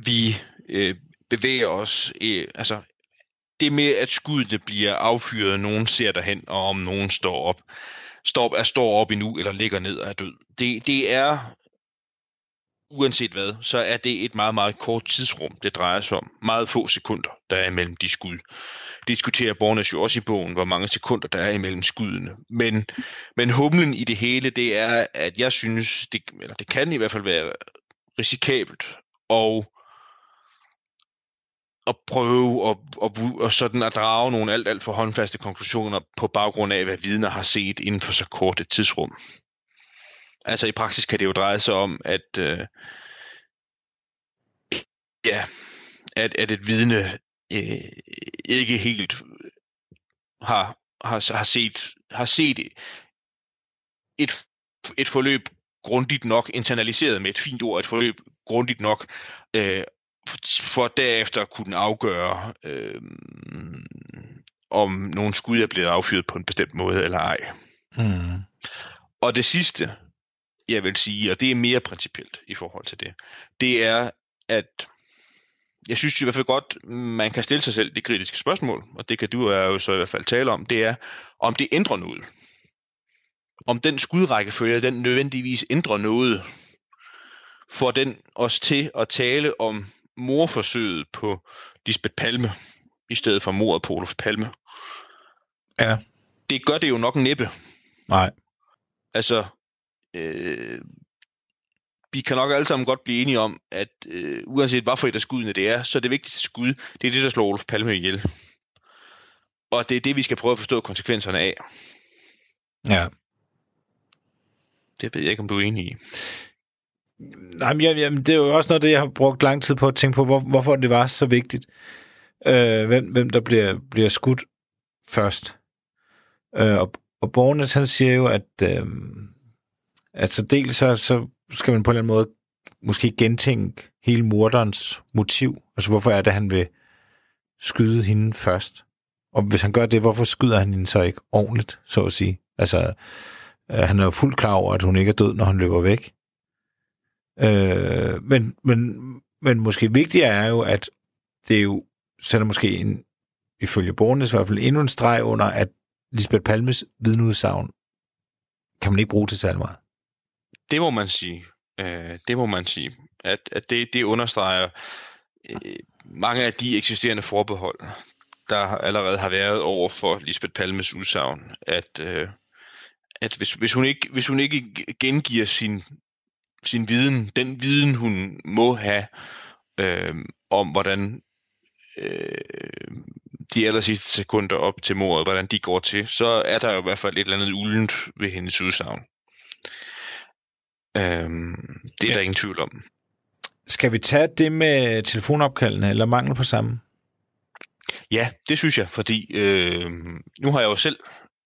vi øh, bevæger os, øh, altså det med, at skuddene bliver affyret, nogen ser derhen, og om nogen står op, står, er, står op endnu, eller ligger ned og er død. Det, det er uanset hvad, så er det et meget, meget kort tidsrum, det drejer sig om. Meget få sekunder, der er imellem de skud. Det diskuterer Bornes jo også i bogen, hvor mange sekunder der er imellem skuddene. Men, men humlen i det hele, det er, at jeg synes, det, eller det kan i hvert fald være risikabelt og at prøve at, at, at, sådan at drage nogle alt, alt for håndfaste konklusioner på baggrund af, hvad vidner har set inden for så kort et tidsrum. Altså i praksis kan det jo dreje sig om, at øh, ja, at, at et vidne øh, ikke helt har, har, har set har set et, et forløb grundigt nok, internaliseret med et fint ord, et forløb grundigt nok, øh, for derefter at kunne afgøre, øh, om nogen skud er blevet affyret på en bestemt måde eller ej. Mm. Og det sidste, jeg vil sige, og det er mere principielt i forhold til det, det er, at jeg synes i hvert fald godt, man kan stille sig selv det kritiske spørgsmål, og det kan du jo så i hvert fald tale om, det er, om det ændrer noget. Om den skudrækkefølge, den nødvendigvis ændrer noget, får den os til at tale om morforsøget på Lisbeth Palme, i stedet for mordet på Olof Palme. Ja. Det gør det jo nok næppe. Nej. Altså, øh, vi kan nok alle sammen godt blive enige om, at øh, uanset hvad for et af skuddene det er, så er det vigtigste skud, det er det, der slår Olof Palme ihjel. Og det er det, vi skal prøve at forstå konsekvenserne af. Ja. Det ved jeg ikke, om du er enig i. Nej, men jamen, det er jo også noget, det jeg har brugt lang tid på at tænke på, hvor, hvorfor det var så vigtigt. Øh, hvem, hvem der bliver, bliver skudt først. Øh, og, og Bornes, han siger jo, at, øh, at så dels så, så skal man på en eller anden måde måske gentænke hele morderens motiv. Altså, hvorfor er det, han vil skyde hende først? Og hvis han gør det, hvorfor skyder han hende så ikke ordentligt, så at sige? Altså, øh, han er jo fuldt klar over, at hun ikke er død, når han løber væk. Øh, men, men, men måske vigtigere er jo, at det er jo sætter måske en, ifølge borgernes i hvert fald, endnu en streg under, at Lisbeth Palmes vidneudsagn kan man ikke bruge til særlig meget. Det må man sige. Øh, det må man sige. At, at det, det understreger øh, mange af de eksisterende forbehold, der allerede har været over for Lisbeth Palmes udsagn, at, øh, at hvis, hvis, hun ikke, hvis hun ikke gengiver sin, sin viden, den viden hun må have øh, om, hvordan øh, de aller sidste sekunder op til mordet, hvordan de går til, så er der jo i hvert fald et eller andet uldent ved hendes udsagn. Øhm, det er ja. der ingen tvivl om. Skal vi tage det med telefonopkaldene, eller mangel på samme? Ja, det synes jeg, fordi øh, nu har jeg jo selv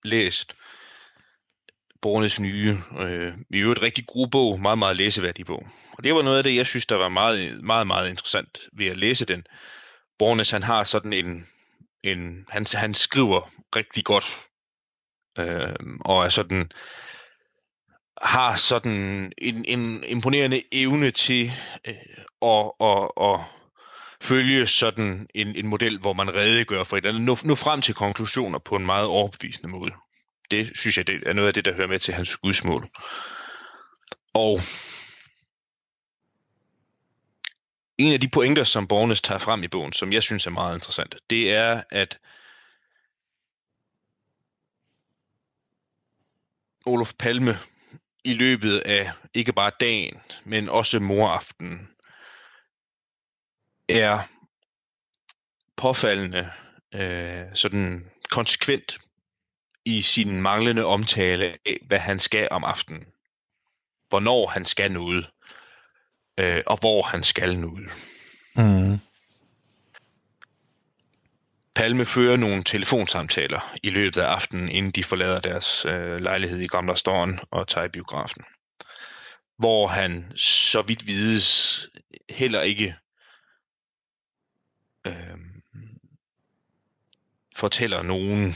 læst Bornes nye, øh, i øvrigt rigtig god bog, meget, meget læseværdig bog. Og det var noget af det, jeg synes, der var meget, meget, meget interessant ved at læse den. Bornes, han har sådan en, en han, han skriver rigtig godt øh, og er sådan har sådan en, en imponerende evne til øh, at, at, at følge sådan en, en model, hvor man redegør for et eller andet, nå, nå frem til konklusioner på en meget overbevisende måde. Det synes jeg det er noget af det, der hører med til hans gudsmål. Og en af de pointer, som Bornes tager frem i bogen, som jeg synes er meget interessant, det er, at Olof Palme i løbet af ikke bare dagen, men også moraften, er påfaldende øh, sådan konsekvent i sin manglende omtale af, hvad han skal om aftenen. Hvornår han skal noget, øh, og hvor han skal noget. Mm. Palme fører nogle telefonsamtaler i løbet af aftenen, inden de forlader deres øh, lejlighed i Gamla Storen og tager i biografen. Hvor han, så vidt vides, heller ikke øh, fortæller nogen.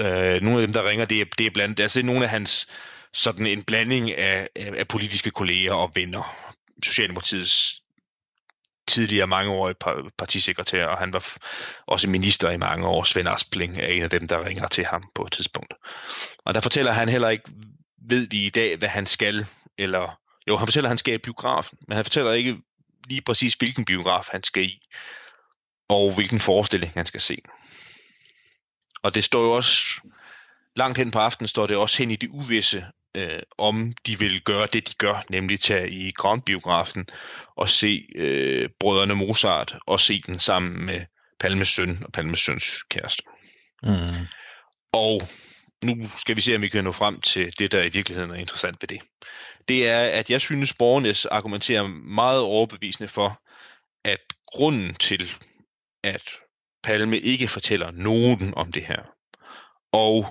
Øh, nogle af dem, der ringer, det er, det er blandt, altså nogle af hans sådan en blanding af, af, af politiske kolleger og venner. Socialdemokratiets tidligere mange år partisekretær, og han var også minister i mange år. Svend Aspling er en af dem, der ringer til ham på et tidspunkt. Og der fortæller han heller ikke, ved vi i dag, hvad han skal, eller jo, han fortæller, at han skal i biografen, men han fortæller ikke lige præcis, hvilken biograf han skal i, og hvilken forestilling han skal se. Og det står jo også, langt hen på aftenen står det også hen i det uvisse, øh, om de vil gøre det, de gør, nemlig tage i Grandbiografen og se øh, Brødrene Mozart og se den sammen med Palmes søn og Palmes søns kæreste. Mm. Og nu skal vi se, om vi kan nå frem til det, der i virkeligheden er interessant ved det. Det er, at jeg synes, Bornes argumenterer meget overbevisende for, at grunden til, at Palme ikke fortæller nogen om det her, og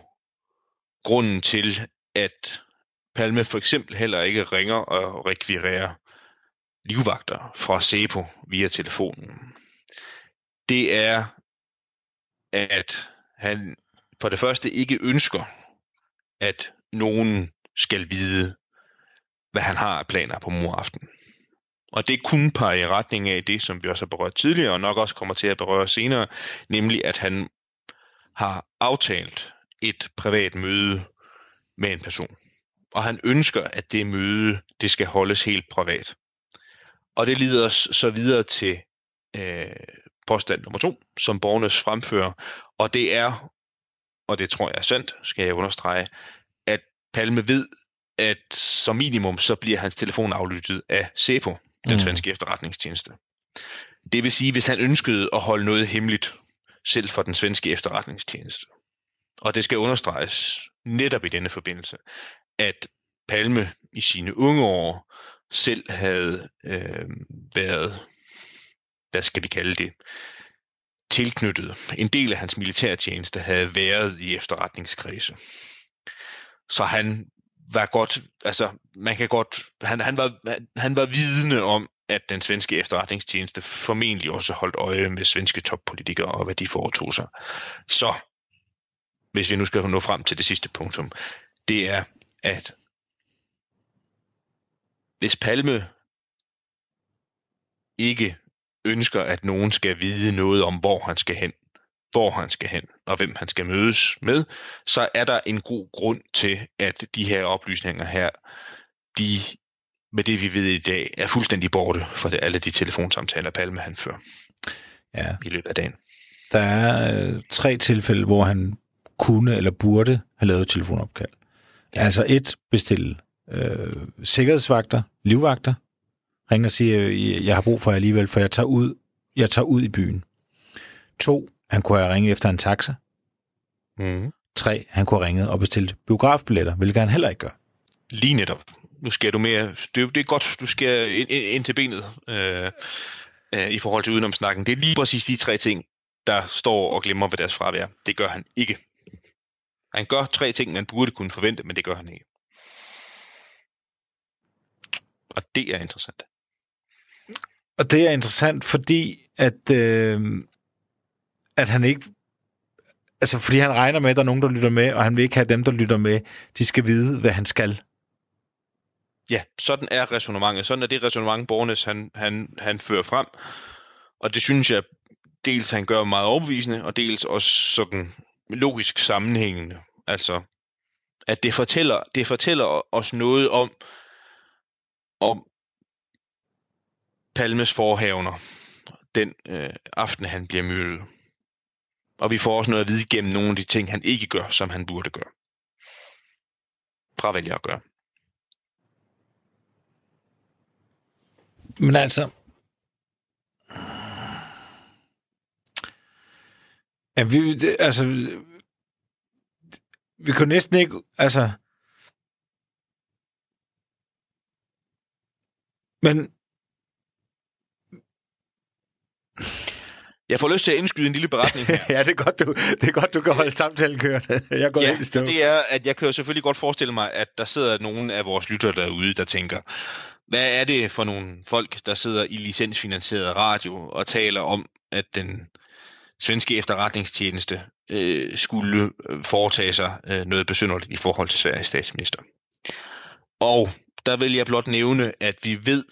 grunden til, at Palme for eksempel heller ikke ringer og rekvirerer livvagter fra Sepo via telefonen. Det er, at han for det første ikke ønsker, at nogen skal vide, hvad han har af planer på moraften. Og det kunne pege i retning af det, som vi også har berørt tidligere, og nok også kommer til at berøre senere, nemlig at han har aftalt et privat møde med en person og han ønsker, at det møde, det skal holdes helt privat. Og det leder os så videre til øh, påstand nummer to, som Bornes fremfører, og det er, og det tror jeg er sandt, skal jeg understrege, at Palme ved, at som minimum, så bliver hans telefon aflyttet af SEPO, den mm. svenske efterretningstjeneste. Det vil sige, hvis han ønskede at holde noget hemmeligt, selv for den svenske efterretningstjeneste. Og det skal understreges netop i denne forbindelse, at Palme i sine unge år selv havde øh, været, hvad skal vi kalde det, tilknyttet. En del af hans militærtjeneste havde været i efterretningskredse. Så han var godt, altså man kan godt, han, han, var, han var vidne om, at den svenske efterretningstjeneste formentlig også holdt øje med svenske toppolitikere og hvad de foretog sig. Så, hvis vi nu skal nå frem til det sidste punktum, det er, at hvis Palme ikke ønsker, at nogen skal vide noget om, hvor han skal hen, hvor han skal hen og hvem han skal mødes med, så er der en god grund til, at de her oplysninger her, de med det vi ved i dag, er fuldstændig borte fra det, alle de telefonsamtaler, Palme han fører ja. i løbet af dagen. Der er øh, tre tilfælde, hvor han kunne eller burde have lavet telefonopkald. Ja. Altså et, bestille øh, sikkerhedsvagter, livvagter, ringer og siger, jeg har brug for jer alligevel, for jeg tager ud, jeg tager ud i byen. To, han kunne have ringet efter en taxa. Mm. Tre, han kunne have ringet og bestilt biografbilletter, hvilket han heller ikke gør. Lige netop. Nu skal du mere, det, det er godt, du skal ind, ind til benet øh, øh, i forhold til udenomsnakken. Det er lige præcis de tre ting, der står og glemmer ved deres fravær. Det gør han ikke. Han gør tre ting, man burde kunne forvente, men det gør han ikke. Og det er interessant. Og det er interessant, fordi at, øh, at han ikke altså, fordi han regner med, at der er nogen, der lytter med, og han vil ikke have dem, der lytter med, de skal vide, hvad han skal. Ja, sådan er resonemanget. Sådan er det resonemang, Bornes han, han, han fører frem. Og det synes jeg, dels han gør meget overbevisende, og dels også sådan logisk sammenhængende. Altså, at det fortæller, det fortæller os noget om, om Palmes forhavner, den øh, aften, han bliver myrdet. Og vi får også noget at vide gennem nogle af de ting, han ikke gør, som han burde gøre. Fravælger at gøre. Men altså... Ja, vi, det, altså... Vi kunne næsten ikke... Altså... Men... Jeg får lyst til at indskyde en lille beretning her. *laughs* ja, det er, godt, du, det er godt, du kan holde samtalen kørende. Jeg går ja, helt stå. det er, at jeg kan jo selvfølgelig godt forestille mig, at der sidder nogle af vores lyttere derude, der tænker, hvad er det for nogle folk, der sidder i licensfinansieret radio og taler om, at den svenske efterretningstjeneste øh, skulle øh, foretage sig øh, noget besynderligt i forhold til Sveriges statsminister. Og der vil jeg blot nævne, at vi ved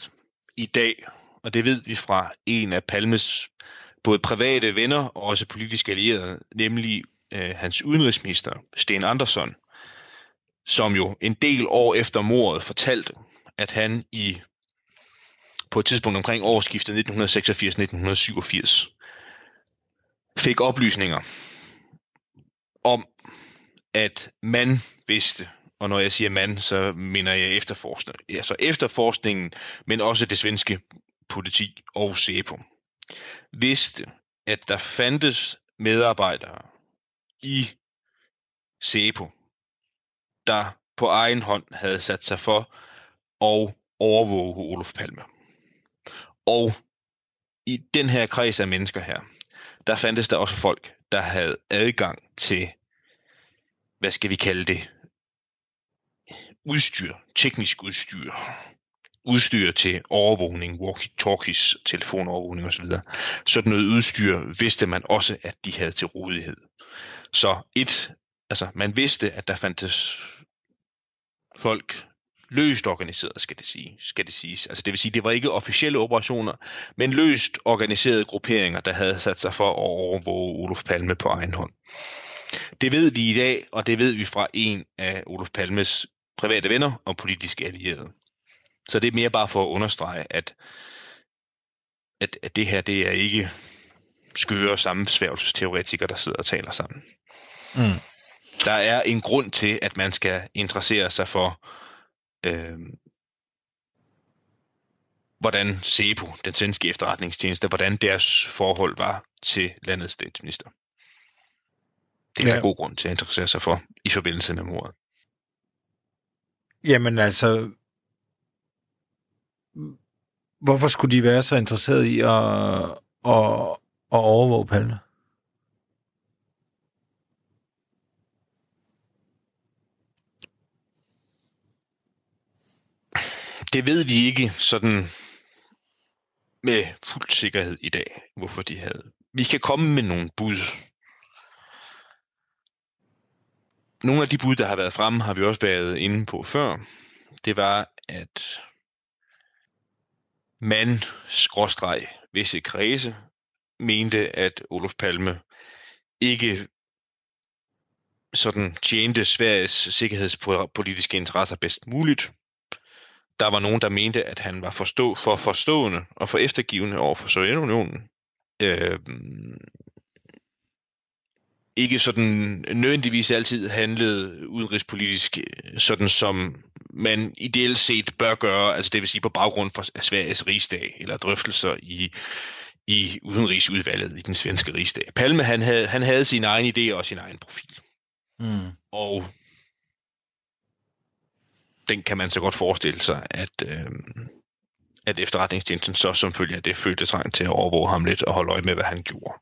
i dag, og det ved vi fra en af Palmes både private venner og også politiske allierede, nemlig øh, hans udenrigsminister, Sten Andersson, som jo en del år efter mordet fortalte, at han i på et tidspunkt omkring årsskiftet 1986-1987 fik oplysninger om, at man vidste, og når jeg siger man, så mener jeg efterforskning, altså efterforskningen, men også det svenske politi og SEPO, vidste, at der fandtes medarbejdere i SEPO, der på egen hånd havde sat sig for at overvåge Olof Palme. Og i den her kreds af mennesker her, der fandtes der også folk, der havde adgang til, hvad skal vi kalde det, udstyr, teknisk udstyr, udstyr til overvågning, walkie-talkies, telefonovervågning osv. Sådan noget udstyr vidste man også, at de havde til rådighed. Så et, altså man vidste, at der fandtes folk løst organiseret, skal det, sige, skal det siges. Altså det vil sige, det var ikke officielle operationer, men løst organiserede grupperinger, der havde sat sig for at overvåge Olof Palme på egen hånd. Det ved vi i dag, og det ved vi fra en af Olof Palmes private venner og politiske allierede. Så det er mere bare for at understrege, at, at, at det her, det er ikke skøre sammensværgelsesteoretikere, der sidder og taler sammen. Mm. Der er en grund til, at man skal interessere sig for, øh, hvordan SEPO, den svenske efterretningstjeneste, hvordan deres forhold var til landets statsminister. Det er ja. en god grund til at interessere sig for i forbindelse med mordet. Jamen altså, hvorfor skulle de være så interesserede i at, at, at overvåge Palme? Det ved vi ikke sådan med fuld sikkerhed i dag, hvorfor de havde. Vi kan komme med nogle bud. Nogle af de bud, der har været fremme, har vi også været inde på før. Det var, at man, skråstreg, visse kredse, mente, at Olof Palme ikke sådan tjente Sveriges sikkerhedspolitiske interesser bedst muligt. Der var nogen, der mente, at han var forstå, for forstående og for eftergivende over for Sovjetunionen. Øh, ikke sådan nødvendigvis altid handlede udenrigspolitisk, sådan som man ideelt set bør gøre, altså det vil sige på baggrund af Sveriges rigsdag, eller drøftelser i, i udenrigsudvalget i den svenske rigsdag. Palme, han havde, han havde sin egen idé og sin egen profil. Mm. Og den kan man så godt forestille sig, at, øh, at efterretningstjenesten så som følge af det følte trang til at overvåge ham lidt og holde øje med, hvad han gjorde.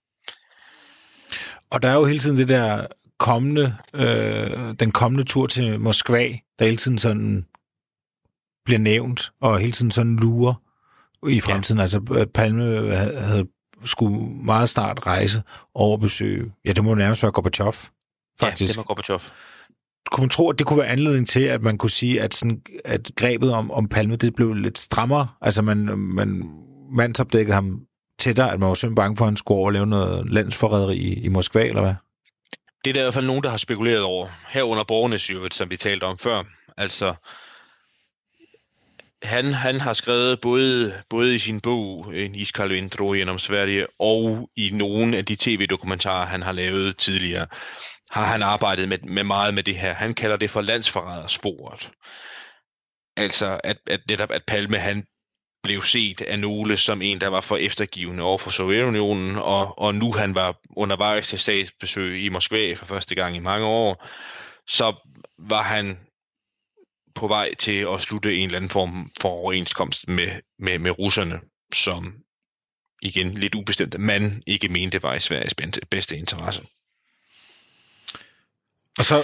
Og der er jo hele tiden det der kommende, øh, den kommende tur til Moskva, der hele tiden sådan bliver nævnt, og hele tiden sådan lurer i fremtiden. Ja. Altså Palme havde skulle meget snart rejse over og besøge, ja, det må nærmest være Gorbachev, faktisk. Ja, det var Gorbachev. Kunne man tro, at det kunne være anledning til, at man kunne sige, at, sådan, at grebet om, om Palme, det blev lidt strammere? Altså, man, man mandsopdækkede ham tættere, at man var simpelthen bange for, at han skulle overleve noget landsforræderi i, i Moskva, eller hvad? Det er der i hvert fald nogen, der har spekuleret over. Herunder borgernes jo, som vi talte om før. Altså, han, han har skrevet både, både i sin bog En iskald intro gennem Sverige og i nogle af de tv-dokumentarer, han har lavet tidligere, har han arbejdet med, med meget med det her. Han kalder det for landsforrædersporet. Altså, at, at netop at Palme han blev set af nogle som en, der var for eftergivende over for Sovjetunionen, og, og nu han var undervejs til statsbesøg i Moskva for første gang i mange år, så var han på vej til at slutte en eller anden form for overenskomst med, med, med russerne, som igen lidt ubestemt, man ikke mente var i Sveriges bedste interesse. Og så...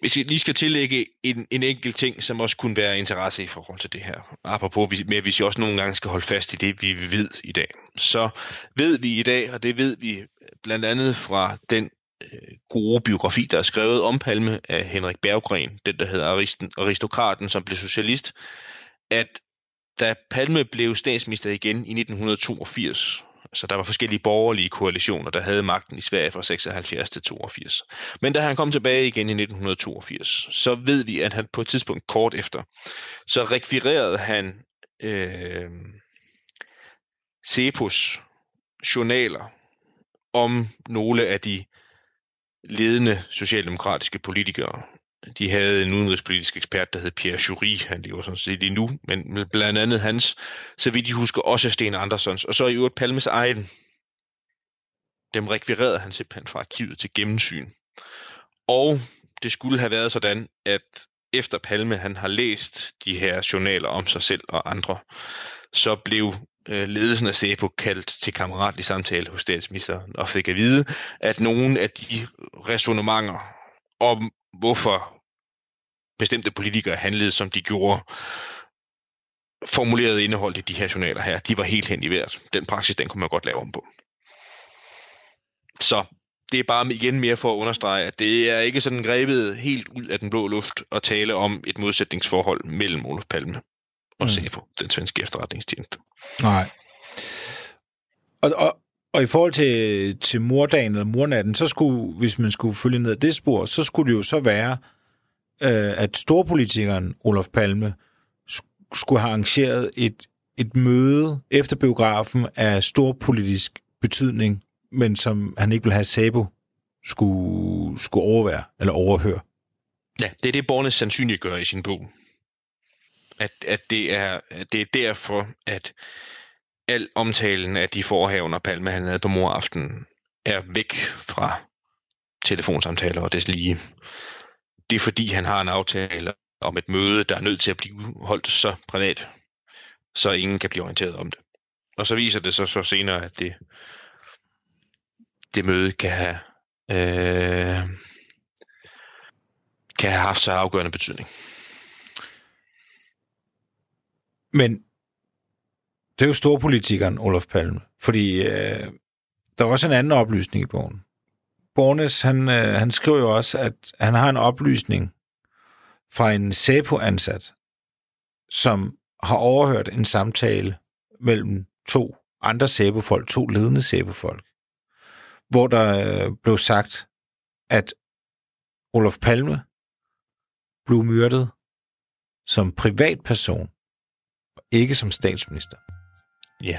Hvis jeg lige skal tillægge en, en enkelt ting, som også kunne være interesse i forhold til det her, apropos med, hvis vi også nogle gange skal holde fast i det, vi ved i dag, så ved vi i dag, og det ved vi øh, blandt andet fra den øh, gode biografi, der er skrevet om Palme af Henrik Berggren, den der hedder Aristen, Aristokraten, som blev socialist, at da Palme blev statsminister igen i 1982, så der var forskellige borgerlige koalitioner, der havde magten i Sverige fra 76 til 82. Men da han kom tilbage igen i 1982, så ved vi, at han på et tidspunkt kort efter, så rekvirerede han øh, Cepos journaler om nogle af de ledende socialdemokratiske politikere. De havde en udenrigspolitisk ekspert, der hed Pierre Jury, han lever sådan set endnu, men blandt andet hans, så vidt de husker, også Sten Andersons, og så i øvrigt Palmes egen. Dem rekvirerede han simpelthen fra arkivet til gennemsyn. Og det skulle have været sådan, at efter Palme han har læst de her journaler om sig selv og andre, så blev øh, ledelsen af SEPO kaldt til kammeratlig samtale hos statsministeren og fik at vide, at nogle af de resonemanger om, hvorfor bestemte politikere handlede, som de gjorde, formulerede indhold i de her journaler her, de var helt hen i vejret. Den praksis, den kunne man godt lave om på. Så det er bare igen mere for at understrege, at det er ikke sådan grebet helt ud af den blå luft at tale om et modsætningsforhold mellem Olof Palme og mm. SEPO, den svenske efterretningstjeneste. Nej. Og, og, og i forhold til, til mordagen eller mornatten, så skulle, hvis man skulle følge ned det spor, så skulle det jo så være, øh, at storpolitikeren Olof Palme skulle have arrangeret et, et møde efter biografen af storpolitisk betydning, men som han ikke ville have Sabo skulle, skulle overvære eller overhøre. Ja, det er det, Borne sandsynligt gør i sin bog at, at, det er, at det er derfor, at al omtalen af de forhavner Palme han havde på moraften er væk fra telefonsamtaler og des lige. Det er fordi, han har en aftale om et møde, der er nødt til at blive holdt så privat, så ingen kan blive orienteret om det. Og så viser det sig så senere, at det, det møde kan have, øh, kan have haft så afgørende betydning. Men det er jo storpolitikeren, Olof Palme. Fordi øh, der er også en anden oplysning i bogen. Bornes, han, øh, han skriver jo også, at han har en oplysning fra en SAPO-ansat, som har overhørt en samtale mellem to andre SAPO-folk, to ledende SAPO-folk, hvor der øh, blev sagt, at Olof Palme blev myrdet som privatperson ikke som statsminister. Ja.